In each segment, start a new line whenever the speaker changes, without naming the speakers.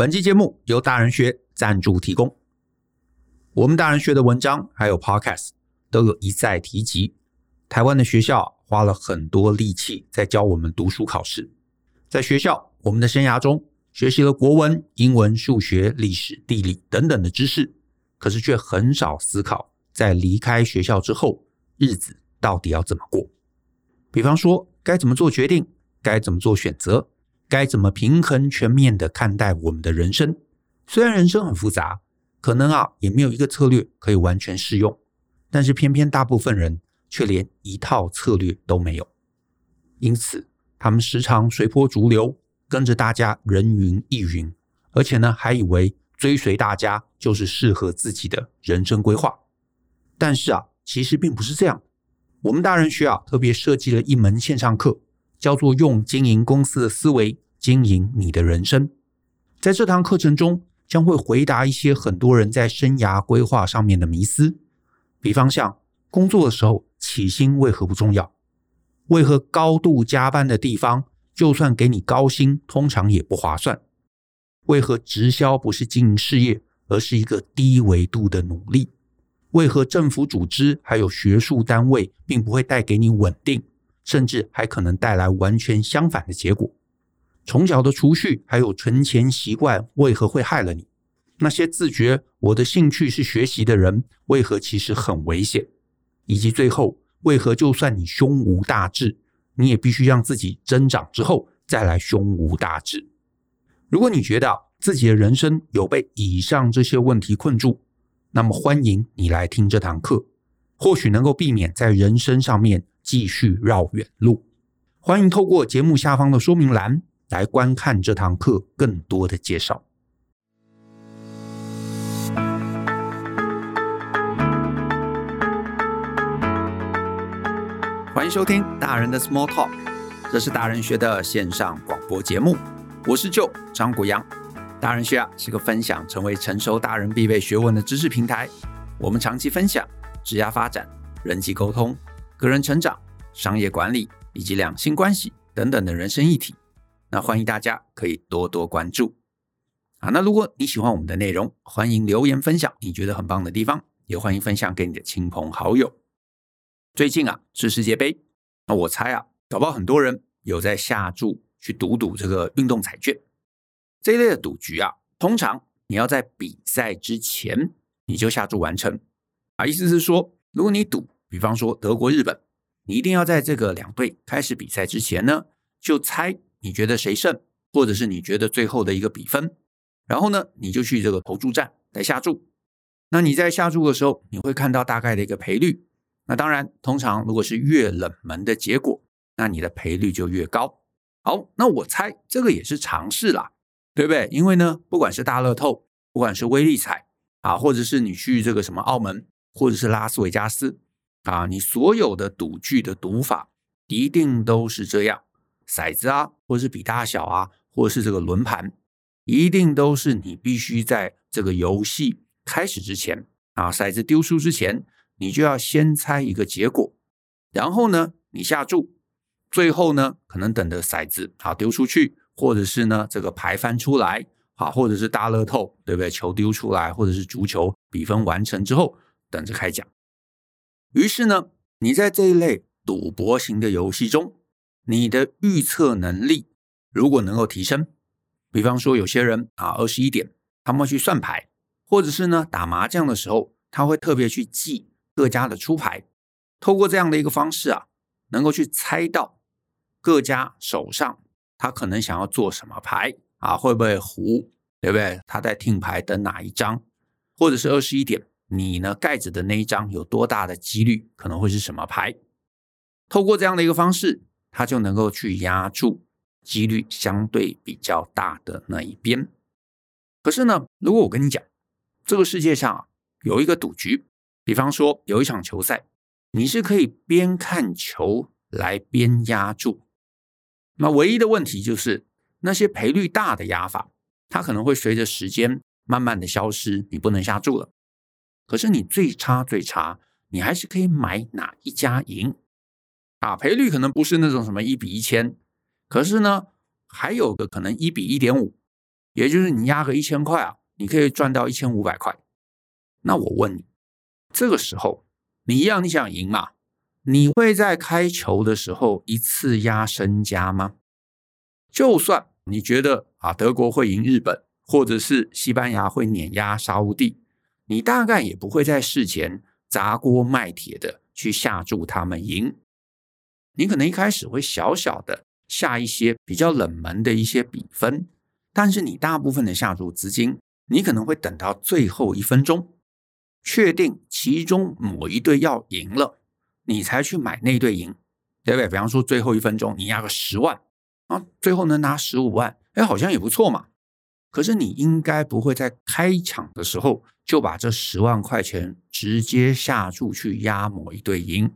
本期节目由大人学赞助提供。我们大人学的文章还有 Podcast 都有一再提及，台湾的学校花了很多力气在教我们读书考试。在学校，我们的生涯中学习了国文、英文、数学、历史、地理等等的知识，可是却很少思考，在离开学校之后，日子到底要怎么过。比方说，该怎么做决定，该怎么做选择。该怎么平衡全面的看待我们的人生？虽然人生很复杂，可能啊也没有一个策略可以完全适用，但是偏偏大部分人却连一套策略都没有，因此他们时常随波逐流，跟着大家人云亦云，而且呢还以为追随大家就是适合自己的人生规划。但是啊，其实并不是这样。我们大人学啊特别设计了一门线上课。叫做用经营公司的思维经营你的人生。在这堂课程中，将会回答一些很多人在生涯规划上面的迷思，比方像工作的时候起薪为何不重要？为何高度加班的地方，就算给你高薪，通常也不划算？为何直销不是经营事业，而是一个低维度的努力？为何政府组织还有学术单位，并不会带给你稳定？甚至还可能带来完全相反的结果。从小的储蓄还有存钱习惯为何会害了你？那些自觉我的兴趣是学习的人，为何其实很危险？以及最后，为何就算你胸无大志，你也必须让自己增长之后再来胸无大志？如果你觉得自己的人生有被以上这些问题困住，那么欢迎你来听这堂课，或许能够避免在人生上面。继续绕远路，欢迎透过节目下方的说明栏来观看这堂课更多的介绍。欢迎收听大人的 Small Talk，这是大人学的线上广播节目，我是 Joe 张国洋。大人学啊是个分享成为成熟大人必备学问的知识平台，我们长期分享职业发展、人际沟通。个人成长、商业管理以及两性关系等等的人生议题，那欢迎大家可以多多关注啊。那如果你喜欢我们的内容，欢迎留言分享你觉得很棒的地方，也欢迎分享给你的亲朋好友。最近啊是世界杯，那我猜啊，搞不好很多人有在下注去赌赌这个运动彩券这一类的赌局啊。通常你要在比赛之前你就下注完成啊，意思是说，如果你赌。比方说德国、日本，你一定要在这个两队开始比赛之前呢，就猜你觉得谁胜，或者是你觉得最后的一个比分，然后呢，你就去这个投注站来下注。那你在下注的时候，你会看到大概的一个赔率。那当然，通常如果是越冷门的结果，那你的赔率就越高。好，那我猜这个也是常识啦，对不对？因为呢，不管是大乐透，不管是威力彩啊，或者是你去这个什么澳门，或者是拉斯维加斯。啊，你所有的赌具的赌法一定都是这样，骰子啊，或者是比大小啊，或者是这个轮盘，一定都是你必须在这个游戏开始之前啊，骰子丢出之前，你就要先猜一个结果，然后呢，你下注，最后呢，可能等着骰子啊丢出去，或者是呢这个牌翻出来，啊，或者是大乐透，对不对？球丢出来，或者是足球比分完成之后，等着开奖。于是呢，你在这一类赌博型的游戏中，你的预测能力如果能够提升，比方说有些人啊，二十一点他们会去算牌，或者是呢打麻将的时候，他会特别去记各家的出牌，透过这样的一个方式啊，能够去猜到各家手上他可能想要做什么牌啊，会不会胡，对不对？他在听牌等哪一张，或者是二十一点。你呢，盖子的那一张有多大的几率可能会是什么牌？透过这样的一个方式，他就能够去压住几率相对比较大的那一边。可是呢，如果我跟你讲，这个世界上啊，有一个赌局，比方说有一场球赛，你是可以边看球来边压注。那唯一的问题就是那些赔率大的压法，它可能会随着时间慢慢的消失，你不能下注了。可是你最差最差，你还是可以买哪一家赢啊？赔率可能不是那种什么一比一千，可是呢，还有个可能一比一点五也就是你压个一千块啊，你可以赚到一千五百块。那我问你，这个时候你一样你想赢嘛？你会在开球的时候一次压身家吗？就算你觉得啊德国会赢日本，或者是西班牙会碾压沙乌地，你大概也不会在事前砸锅卖铁的去下注他们赢。你可能一开始会小小的下一些比较冷门的一些比分，但是你大部分的下注资金，你可能会等到最后一分钟，确定其中某一队要赢了。你才去买那队赢，对不对？比方说最后一分钟你押个十万啊，最后能拿十五万，哎，好像也不错嘛。可是你应该不会在开场的时候就把这十万块钱直接下注去押某一队赢。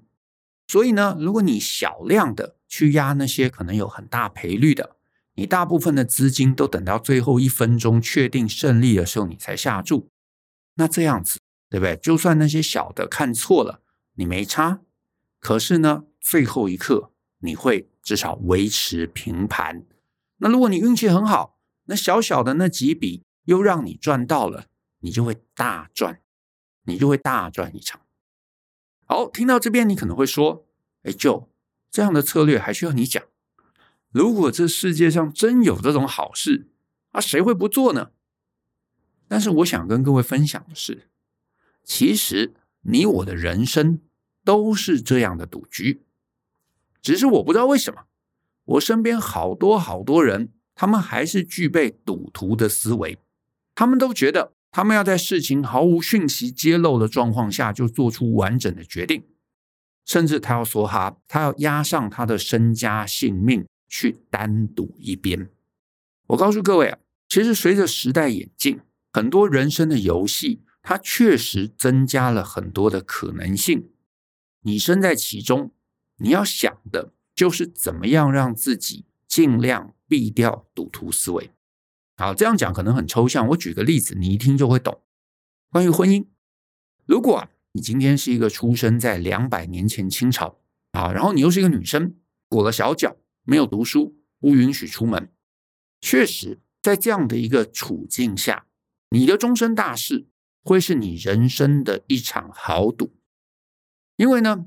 所以呢，如果你小量的去压那些可能有很大赔率的，你大部分的资金都等到最后一分钟确定胜利的时候你才下注，那这样子对不对？就算那些小的看错了，你没差。可是呢，最后一刻你会至少维持平盘。那如果你运气很好，那小小的那几笔又让你赚到了，你就会大赚，你就会大赚一场。好，听到这边你可能会说：“哎，Joe，这样的策略还需要你讲？如果这世界上真有这种好事，啊，谁会不做呢？”但是我想跟各位分享的是，其实你我的人生。都是这样的赌局，只是我不知道为什么，我身边好多好多人，他们还是具备赌徒的思维，他们都觉得他们要在事情毫无讯息揭露的状况下就做出完整的决定，甚至他要说哈，他要押上他的身家性命去单赌一边。我告诉各位啊，其实随着时代演进，很多人生的游戏，它确实增加了很多的可能性。你身在其中，你要想的就是怎么样让自己尽量避掉赌徒思维。好，这样讲可能很抽象，我举个例子，你一听就会懂。关于婚姻，如果，你今天是一个出生在两百年前清朝啊，然后你又是一个女生，裹了小脚，没有读书，不允许出门，确实，在这样的一个处境下，你的终身大事会是你人生的一场豪赌。因为呢，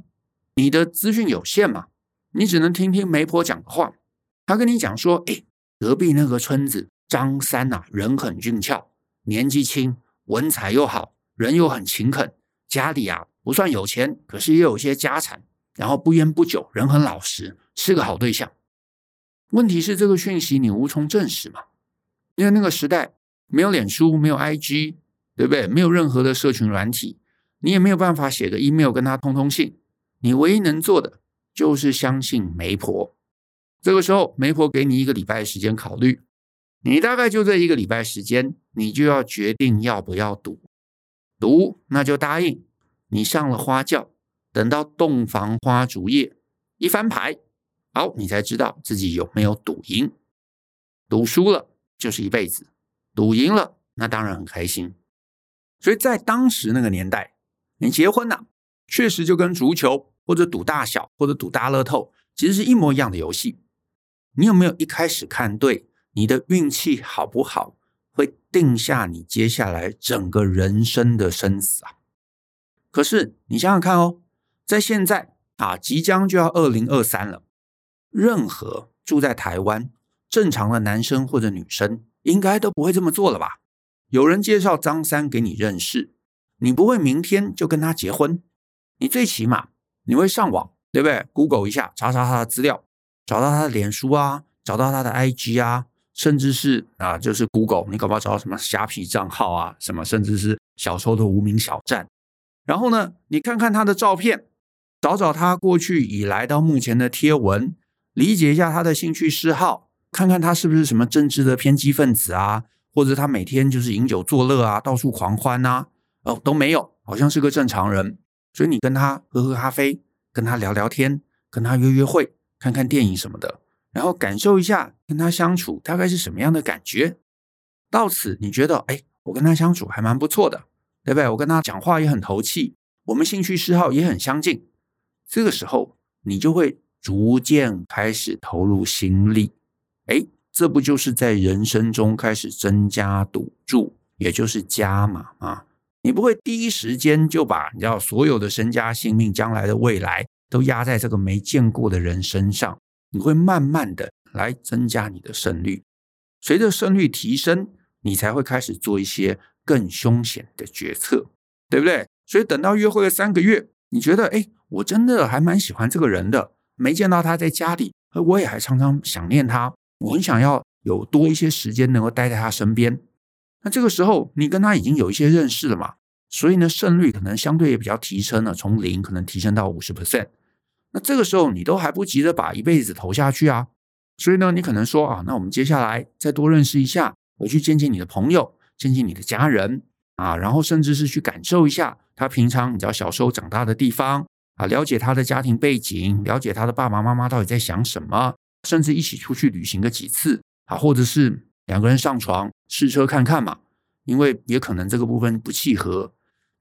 你的资讯有限嘛，你只能听听媒婆讲的话。他跟你讲说，哎，隔壁那个村子张三呐，人很俊俏，年纪轻，文采又好，人又很勤恳，家里啊不算有钱，可是也有些家产，然后不烟不酒，人很老实，是个好对象。问题是这个讯息你无从证实嘛，因为那个时代没有脸书，没有 IG，对不对？没有任何的社群软体。你也没有办法写个 email 跟他通通信，你唯一能做的就是相信媒婆。这个时候，媒婆给你一个礼拜时间考虑，你大概就这一个礼拜时间，你就要决定要不要赌。赌，那就答应你上了花轿，等到洞房花烛夜一翻牌，好，你才知道自己有没有赌赢。赌输了就是一辈子，赌赢了那当然很开心。所以在当时那个年代。你结婚呐，确实就跟足球或者赌大小或者赌大乐透，其实是一模一样的游戏。你有没有一开始看对？你的运气好不好，会定下你接下来整个人生的生死啊。可是你想想看哦，在现在啊，即将就要二零二三了，任何住在台湾正常的男生或者女生，应该都不会这么做了吧？有人介绍张三给你认识。你不会明天就跟他结婚，你最起码你会上网，对不对？Google 一下，查查他的资料，找到他的脸书啊，找到他的 IG 啊，甚至是啊，就是 Google，你搞不好找到什么虾皮账号啊，什么，甚至是小时候的无名小站。然后呢，你看看他的照片，找找他过去以来到目前的贴文，理解一下他的兴趣嗜好，看看他是不是什么政治的偏激分子啊，或者他每天就是饮酒作乐啊，到处狂欢啊。哦，都没有，好像是个正常人，所以你跟他喝喝咖啡，跟他聊聊天，跟他约约会，看看电影什么的，然后感受一下跟他相处大概是什么样的感觉。到此你觉得，哎，我跟他相处还蛮不错的，对不对？我跟他讲话也很投契，我们兴趣嗜好也很相近。这个时候，你就会逐渐开始投入心力。哎，这不就是在人生中开始增加赌注，也就是加码啊？你不会第一时间就把你知道所有的身家性命、将来的未来都压在这个没见过的人身上，你会慢慢的来增加你的胜率。随着胜率提升，你才会开始做一些更凶险的决策，对不对？所以等到约会了三个月，你觉得哎，我真的还蛮喜欢这个人的，没见到他在家里，而我也还常常想念他。我很想要有多一些时间能够待在他身边。那这个时候，你跟他已经有一些认识了嘛？所以呢，胜率可能相对也比较提升了，从零可能提升到五十 percent。那这个时候，你都还不急着把一辈子投下去啊？所以呢，你可能说啊，那我们接下来再多认识一下，回去见见你的朋友，见见你的家人啊，然后甚至是去感受一下他平常你知道小时候长大的地方啊，了解他的家庭背景，了解他的爸爸妈妈到底在想什么。甚至一起出去旅行个几次啊，或者是两个人上床试车看看嘛，因为也可能这个部分不契合。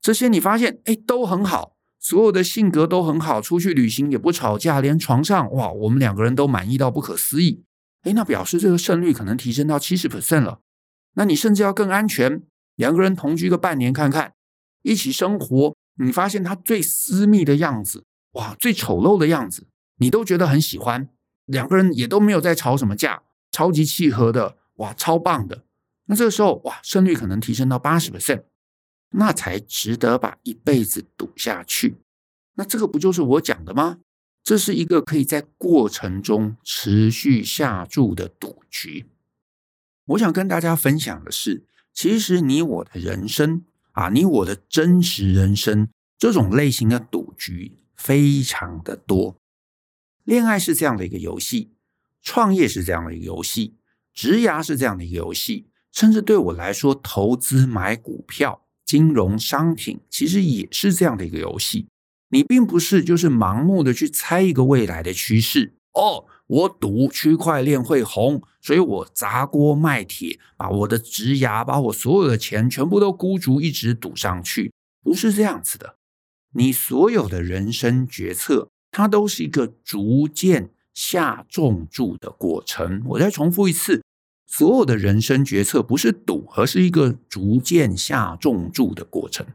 这些你发现哎都很好，所有的性格都很好，出去旅行也不吵架，连床上哇我们两个人都满意到不可思议。哎，那表示这个胜率可能提升到七十 percent 了。那你甚至要更安全，两个人同居个半年看看，一起生活，你发现他最私密的样子，哇最丑陋的样子，你都觉得很喜欢。两个人也都没有在吵什么架，超级契合的，哇，超棒的。那这个时候，哇，胜率可能提升到八十 percent，那才值得把一辈子赌下去。那这个不就是我讲的吗？这是一个可以在过程中持续下注的赌局。我想跟大家分享的是，其实你我的人生啊，你我的真实人生，这种类型的赌局非常的多。恋爱是这样的一个游戏，创业是这样的一个游戏，职涯是这样的一个游戏，甚至对我来说，投资买股票、金融商品，其实也是这样的一个游戏。你并不是就是盲目的去猜一个未来的趋势哦，我赌区块链会红，所以我砸锅卖铁，把我的职涯、把我所有的钱全部都孤注一掷赌上去，不是这样子的。你所有的人生决策。它都是一个逐渐下重注的过程。我再重复一次，所有的人生决策不是赌，而是一个逐渐下重注的过程。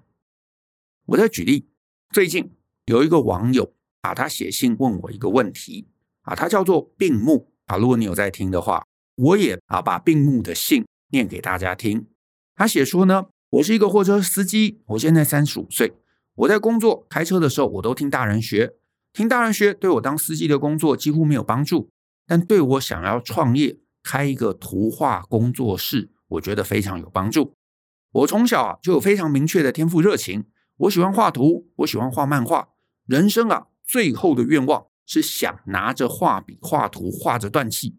我再举例，最近有一个网友啊，他写信问我一个问题啊，他叫做病木啊。如果你有在听的话，我也啊把病木的信念给大家听。他写说呢，我是一个货车司机，我现在三十五岁，我在工作开车的时候，我都听大人学。听大人学对我当司机的工作几乎没有帮助，但对我想要创业开一个图画工作室，我觉得非常有帮助。我从小啊就有非常明确的天赋热情，我喜欢画图，我喜欢画漫画。人生啊最后的愿望是想拿着画笔画图，画着断气。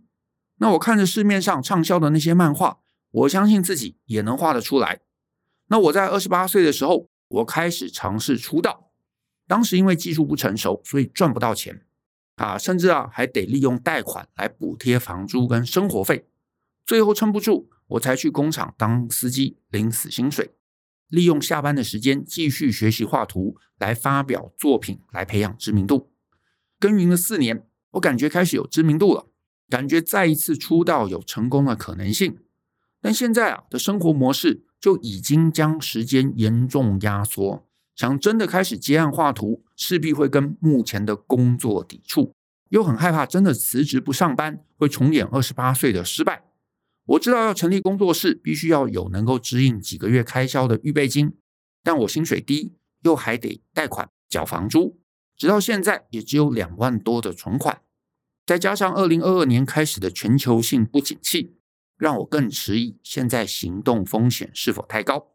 那我看着市面上畅销的那些漫画，我相信自己也能画得出来。那我在二十八岁的时候，我开始尝试出道。当时因为技术不成熟，所以赚不到钱啊，甚至啊还得利用贷款来补贴房租跟生活费。最后撑不住，我才去工厂当司机，领死薪水，利用下班的时间继续学习画图，来发表作品，来培养知名度。耕耘了四年，我感觉开始有知名度了，感觉再一次出道有成功的可能性。但现在啊的生活模式就已经将时间严重压缩。想真的开始接案画图，势必会跟目前的工作抵触，又很害怕真的辞职不上班，会重演二十八岁的失败。我知道要成立工作室，必须要有能够支应几个月开销的预备金，但我薪水低，又还得贷款缴房租，直到现在也只有两万多的存款，再加上二零二二年开始的全球性不景气，让我更迟疑，现在行动风险是否太高？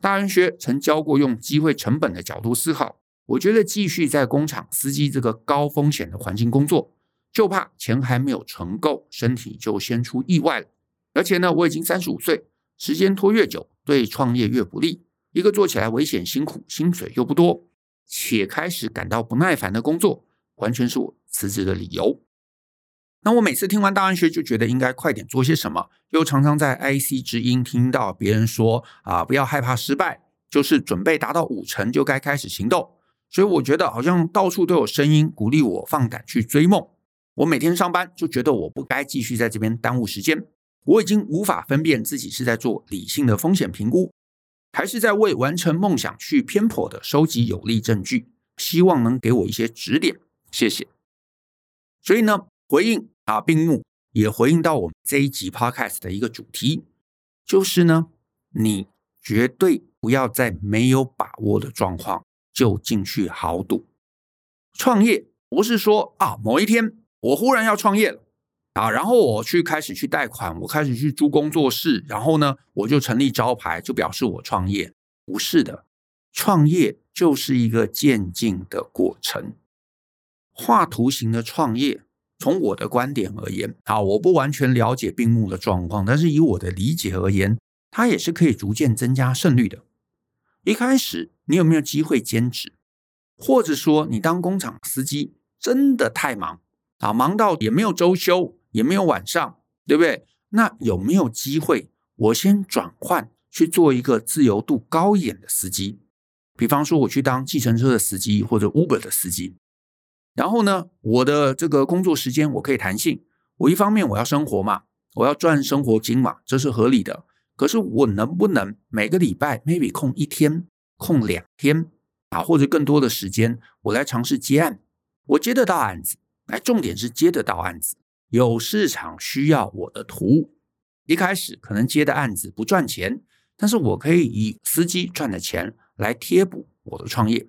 大人学曾教过用机会成本的角度思考，我觉得继续在工厂司机这个高风险的环境工作，就怕钱还没有存够，身体就先出意外了。而且呢，我已经三十五岁，时间拖越久，对创业越不利。一个做起来危险辛苦，薪水又不多，且开始感到不耐烦的工作，完全是我辞职的理由。那我每次听完大安学，就觉得应该快点做些什么。又常常在 IC 之音听到别人说：“啊，不要害怕失败，就是准备达到五成就该开始行动。”所以我觉得好像到处都有声音鼓励我放胆去追梦。我每天上班就觉得我不该继续在这边耽误时间，我已经无法分辨自己是在做理性的风险评估，还是在为完成梦想去偏颇的收集有力证据，希望能给我一些指点，谢谢。所以呢，回应啊，并木也回应到我们这一集 Podcast 的一个主题，就是呢，你绝对不要在没有把握的状况就进去豪赌。创业不是说啊，某一天。我忽然要创业了啊，然后我去开始去贷款，我开始去租工作室，然后呢，我就成立招牌，就表示我创业。不是的，创业就是一个渐进的过程。画图形的创业，从我的观点而言，啊，我不完全了解病木的状况，但是以我的理解而言，它也是可以逐渐增加胜率的。一开始你有没有机会兼职，或者说你当工厂司机真的太忙？啊，忙到也没有周休，也没有晚上，对不对？那有没有机会，我先转换去做一个自由度高一点的司机？比方说，我去当计程车的司机或者 Uber 的司机。然后呢，我的这个工作时间我可以弹性。我一方面我要生活嘛，我要赚生活金嘛，这是合理的。可是我能不能每个礼拜 maybe 空一天、空两天啊，或者更多的时间，我来尝试接案？我接得到案子。来，重点是接得到案子，有市场需要我的图。一开始可能接的案子不赚钱，但是我可以以司机赚的钱来贴补我的创业。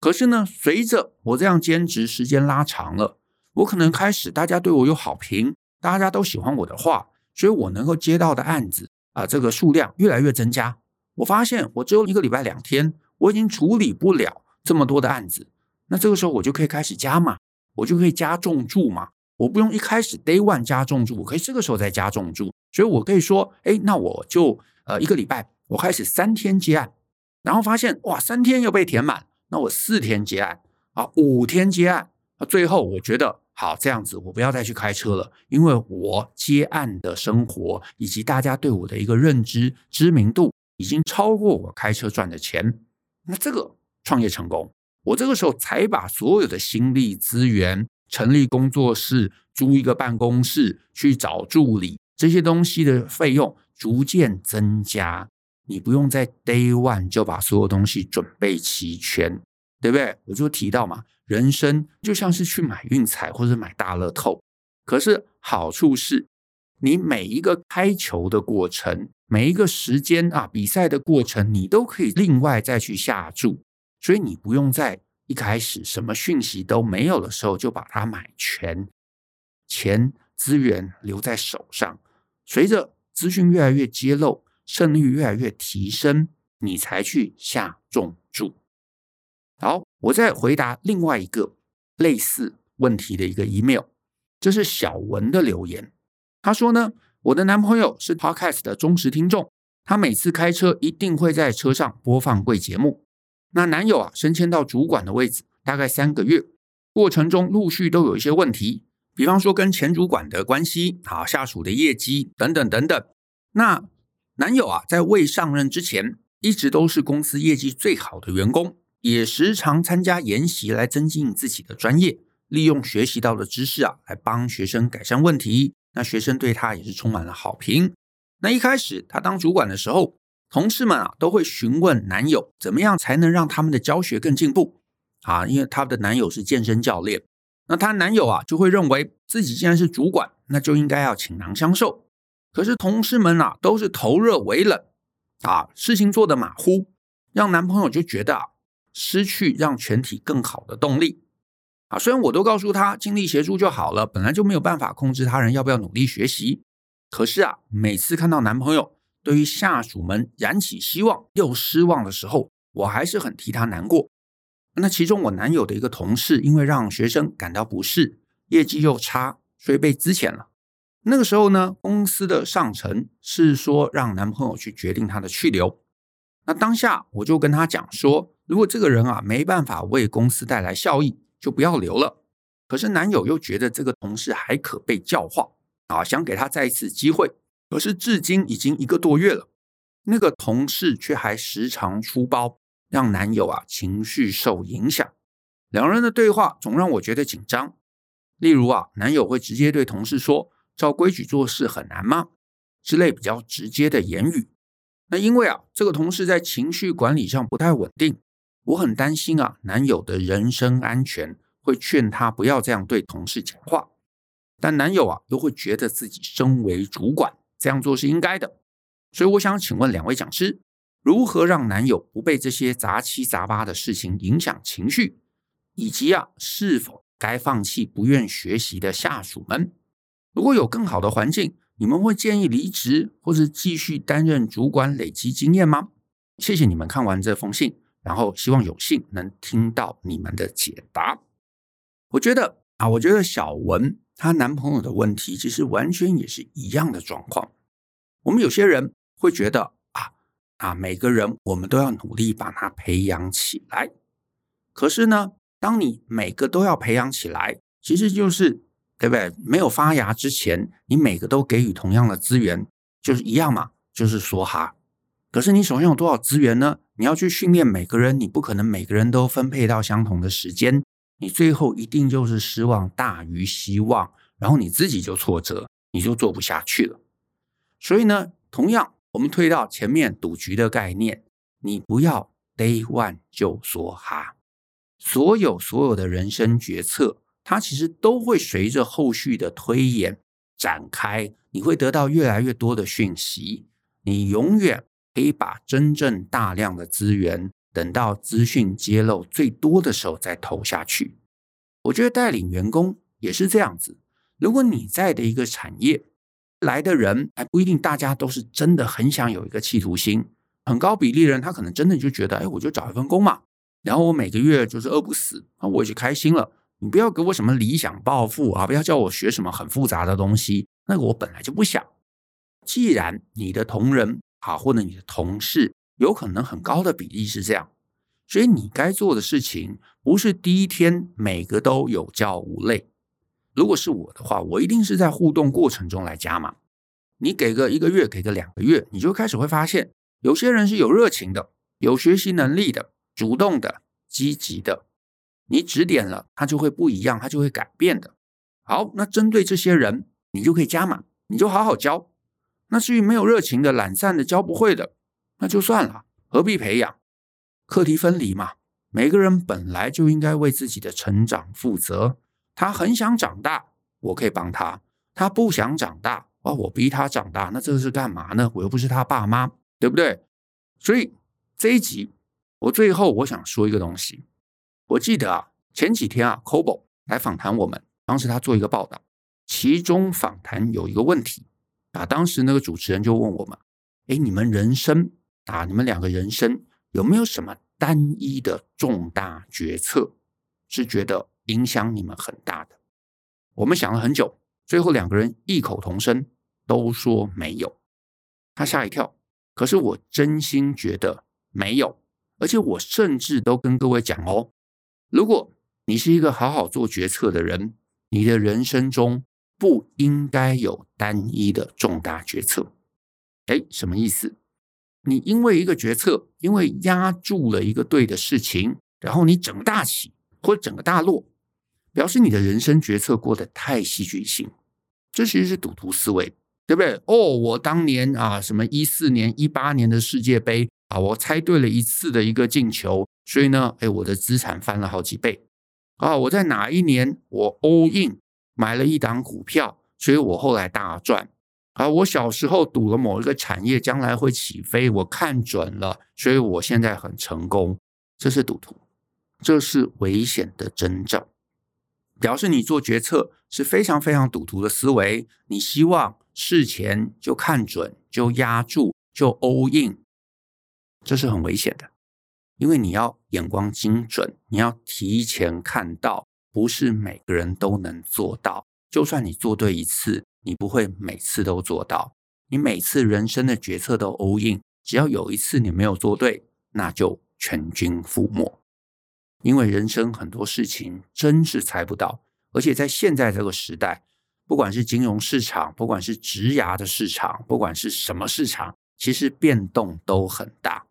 可是呢，随着我这样兼职时间拉长了，我可能开始大家对我有好评，大家都喜欢我的话，所以我能够接到的案子啊，这个数量越来越增加。我发现我只有一个礼拜两天，我已经处理不了这么多的案子，那这个时候我就可以开始加码。我就可以加重注嘛，我不用一开始 day one 加重注，我可以这个时候再加重注，所以我可以说，哎，那我就呃一个礼拜我开始三天接案，然后发现哇三天又被填满，那我四天接案啊五天接案啊，最后我觉得好这样子，我不要再去开车了，因为我接案的生活以及大家对我的一个认知知名度已经超过我开车赚的钱，那这个创业成功。我这个时候才把所有的心力资源、成立工作室、租一个办公室、去找助理这些东西的费用逐渐增加。你不用在 day one 就把所有东西准备齐全，对不对？我就提到嘛，人生就像是去买运彩或者买大乐透。可是好处是，你每一个开球的过程，每一个时间啊，比赛的过程，你都可以另外再去下注。所以你不用在一开始什么讯息都没有的时候就把它买全，钱资源留在手上，随着资讯越来越揭露，胜率越来越提升，你才去下重注。好，我再回答另外一个类似问题的一个 email，这是小文的留言。他说呢，我的男朋友是 Podcast 的忠实听众，他每次开车一定会在车上播放贵节目。那男友啊，升迁到主管的位置，大概三个月，过程中陆续都有一些问题，比方说跟前主管的关系，啊，下属的业绩等等等等。那男友啊，在未上任之前，一直都是公司业绩最好的员工，也时常参加研习来增进自己的专业，利用学习到的知识啊，来帮学生改善问题。那学生对他也是充满了好评。那一开始他当主管的时候，同事们啊，都会询问男友怎么样才能让他们的教学更进步啊？因为他的男友是健身教练，那他男友啊就会认为自己既然是主管，那就应该要倾囊相授。可是同事们啊都是头热为冷啊，事情做得马虎，让男朋友就觉得啊失去让全体更好的动力啊。虽然我都告诉他尽力协助就好了，本来就没有办法控制他人要不要努力学习，可是啊每次看到男朋友。对于下属们燃起希望又失望的时候，我还是很替他难过。那其中我男友的一个同事，因为让学生感到不适，业绩又差，所以被资遣了。那个时候呢，公司的上层是说让男朋友去决定他的去留。那当下我就跟他讲说，如果这个人啊没办法为公司带来效益，就不要留了。可是男友又觉得这个同事还可被教化啊，想给他再一次机会。可是至今已经一个多月了，那个同事却还时常出包，让男友啊情绪受影响。两人的对话总让我觉得紧张。例如啊，男友会直接对同事说：“照规矩做事很难吗？”之类比较直接的言语。那因为啊，这个同事在情绪管理上不太稳定，我很担心啊，男友的人身安全，会劝他不要这样对同事讲话。但男友啊，又会觉得自己身为主管，这样做是应该的。所以我想请问两位讲师，如何让男友不被这些杂七杂八的事情影响情绪，以及啊，是否该放弃不愿学习的下属们？如果有更好的环境，你们会建议离职，或是继续担任主管累积经验吗？谢谢你们看完这封信，然后希望有幸能听到你们的解答。我觉得啊，我觉得小文。她男朋友的问题其实完全也是一样的状况。我们有些人会觉得啊啊，每个人我们都要努力把他培养起来。可是呢，当你每个都要培养起来，其实就是对不对？没有发芽之前，你每个都给予同样的资源，就是一样嘛，就是梭哈。可是你手上有多少资源呢？你要去训练每个人，你不可能每个人都分配到相同的时间。你最后一定就是失望大于希望，然后你自己就挫折，你就做不下去了。所以呢，同样我们推到前面赌局的概念，你不要 day one 就梭哈。所有所有的人生决策，它其实都会随着后续的推演展开，你会得到越来越多的讯息。你永远可以把真正大量的资源。等到资讯揭露最多的时候再投下去。我觉得带领员工也是这样子。如果你在的一个产业来的人还不一定大家都是真的很想有一个企图心，很高比例的人他可能真的就觉得，哎，我就找一份工嘛，然后我每个月就是饿不死，那我就开心了。你不要给我什么理想抱负啊，不要叫我学什么很复杂的东西，那个我本来就不想。既然你的同仁好，或者你的同事。有可能很高的比例是这样，所以你该做的事情不是第一天每个都有教无类。如果是我的话，我一定是在互动过程中来加码。你给个一个月，给个两个月，你就开始会发现，有些人是有热情的，有学习能力的，主动的，积极的。你指点了，他就会不一样，他就会改变的。好，那针对这些人，你就可以加码，你就好好教。那至于没有热情的、懒散的、教不会的，那就算了，何必培养？课题分离嘛。每个人本来就应该为自己的成长负责。他很想长大，我可以帮他；他不想长大，哦，我逼他长大，那这是干嘛呢？我又不是他爸妈，对不对？所以这一集，我最后我想说一个东西。我记得啊，前几天啊，Kobo 来访谈我们，当时他做一个报道，其中访谈有一个问题啊，当时那个主持人就问我们：哎，你们人生？啊，你们两个人生有没有什么单一的重大决策是觉得影响你们很大的？我们想了很久，最后两个人异口同声都说没有。他吓一跳，可是我真心觉得没有，而且我甚至都跟各位讲哦，如果你是一个好好做决策的人，你的人生中不应该有单一的重大决策。哎，什么意思？你因为一个决策，因为压住了一个对的事情，然后你整个大起或者整个大落，表示你的人生决策过得太戏剧性，这其实是赌徒思维，对不对？哦，我当年啊，什么一四年、一八年的世界杯啊，我猜对了一次的一个进球，所以呢，哎，我的资产翻了好几倍啊！我在哪一年我 all in 买了一档股票，所以我后来大赚。啊，我小时候赌了某一个产业将来会起飞，我看准了，所以我现在很成功。这是赌徒，这是危险的征兆，表示你做决策是非常非常赌徒的思维。你希望事前就看准，就压住，就 all in，这是很危险的，因为你要眼光精准，你要提前看到，不是每个人都能做到。就算你做对一次。你不会每次都做到，你每次人生的决策都 all in，只要有一次你没有做对，那就全军覆没。因为人生很多事情真是猜不到，而且在现在这个时代，不管是金融市场，不管是职涯的市场，不管是什么市场，其实变动都很大。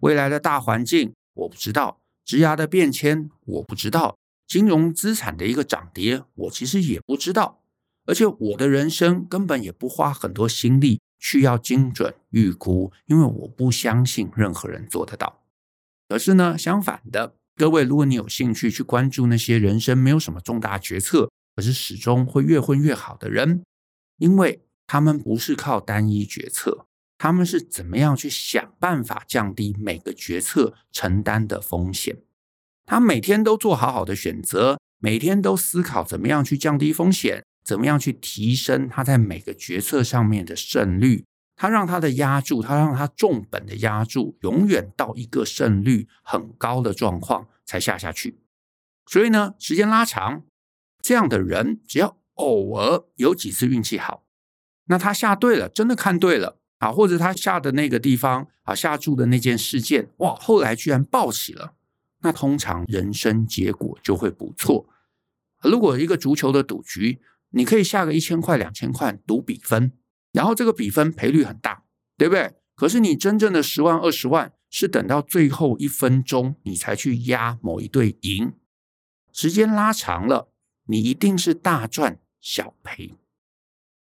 未来的大环境我不知道，职涯的变迁我不知道，金融资产的一个涨跌，我其实也不知道，而且我的人生根本也不花很多心力去要精准预估，因为我不相信任何人做得到。可是呢，相反的，各位，如果你有兴趣去关注那些人生没有什么重大决策，可是始终会越混越好的人，因为他们不是靠单一决策，他们是怎么样去想办法降低每个决策承担的风险。他每天都做好好的选择，每天都思考怎么样去降低风险，怎么样去提升他在每个决策上面的胜率。他让他的压注，他让他重本的压注，永远到一个胜率很高的状况才下下去。所以呢，时间拉长，这样的人只要偶尔有几次运气好，那他下对了，真的看对了啊，或者他下的那个地方啊，下注的那件事件，哇，后来居然爆起了，那通常人生结果就会不错。如果一个足球的赌局，你可以下个一千块、两千块赌比分。然后这个比分赔率很大，对不对？可是你真正的十万、二十万是等到最后一分钟你才去压某一队赢，时间拉长了，你一定是大赚小赔。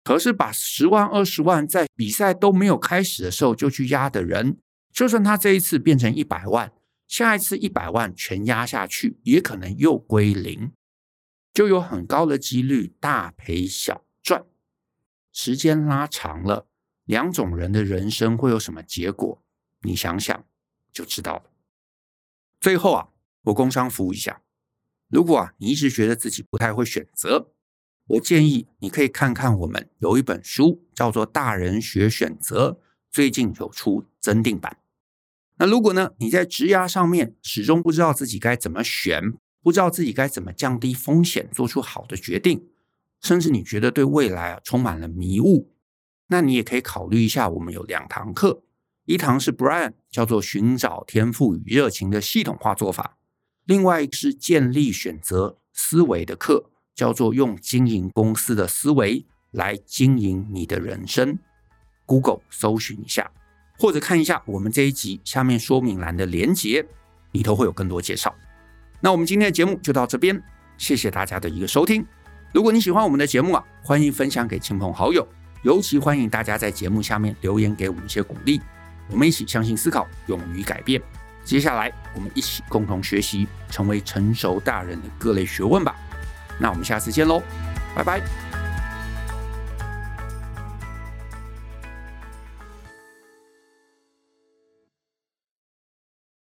可是把十万、二十万在比赛都没有开始的时候就去压的人，就算他这一次变成一百万，下一次一百万全压下去，也可能又归零，就有很高的几率大赔小赚。时间拉长了，两种人的人生会有什么结果？你想想就知道了。最后啊，我工商服务一下。如果啊，你一直觉得自己不太会选择，我建议你可以看看我们有一本书，叫做《大人学选择》，最近有出增订版。那如果呢，你在职涯上面始终不知道自己该怎么选，不知道自己该怎么降低风险，做出好的决定。甚至你觉得对未来啊充满了迷雾，那你也可以考虑一下。我们有两堂课，一堂是 Brian 叫做《寻找天赋与热情的系统化做法》，另外一个是建立选择思维的课，叫做《用经营公司的思维来经营你的人生》。Google 搜寻一下，或者看一下我们这一集下面说明栏的连结，里头会有更多介绍。那我们今天的节目就到这边，谢谢大家的一个收听。如果你喜欢我们的节目啊，欢迎分享给亲朋好友，尤其欢迎大家在节目下面留言给我们一些鼓励。我们一起相信思考，勇于改变。接下来，我们一起共同学习，成为成熟大人的各类学问吧。那我们下次见喽，拜拜。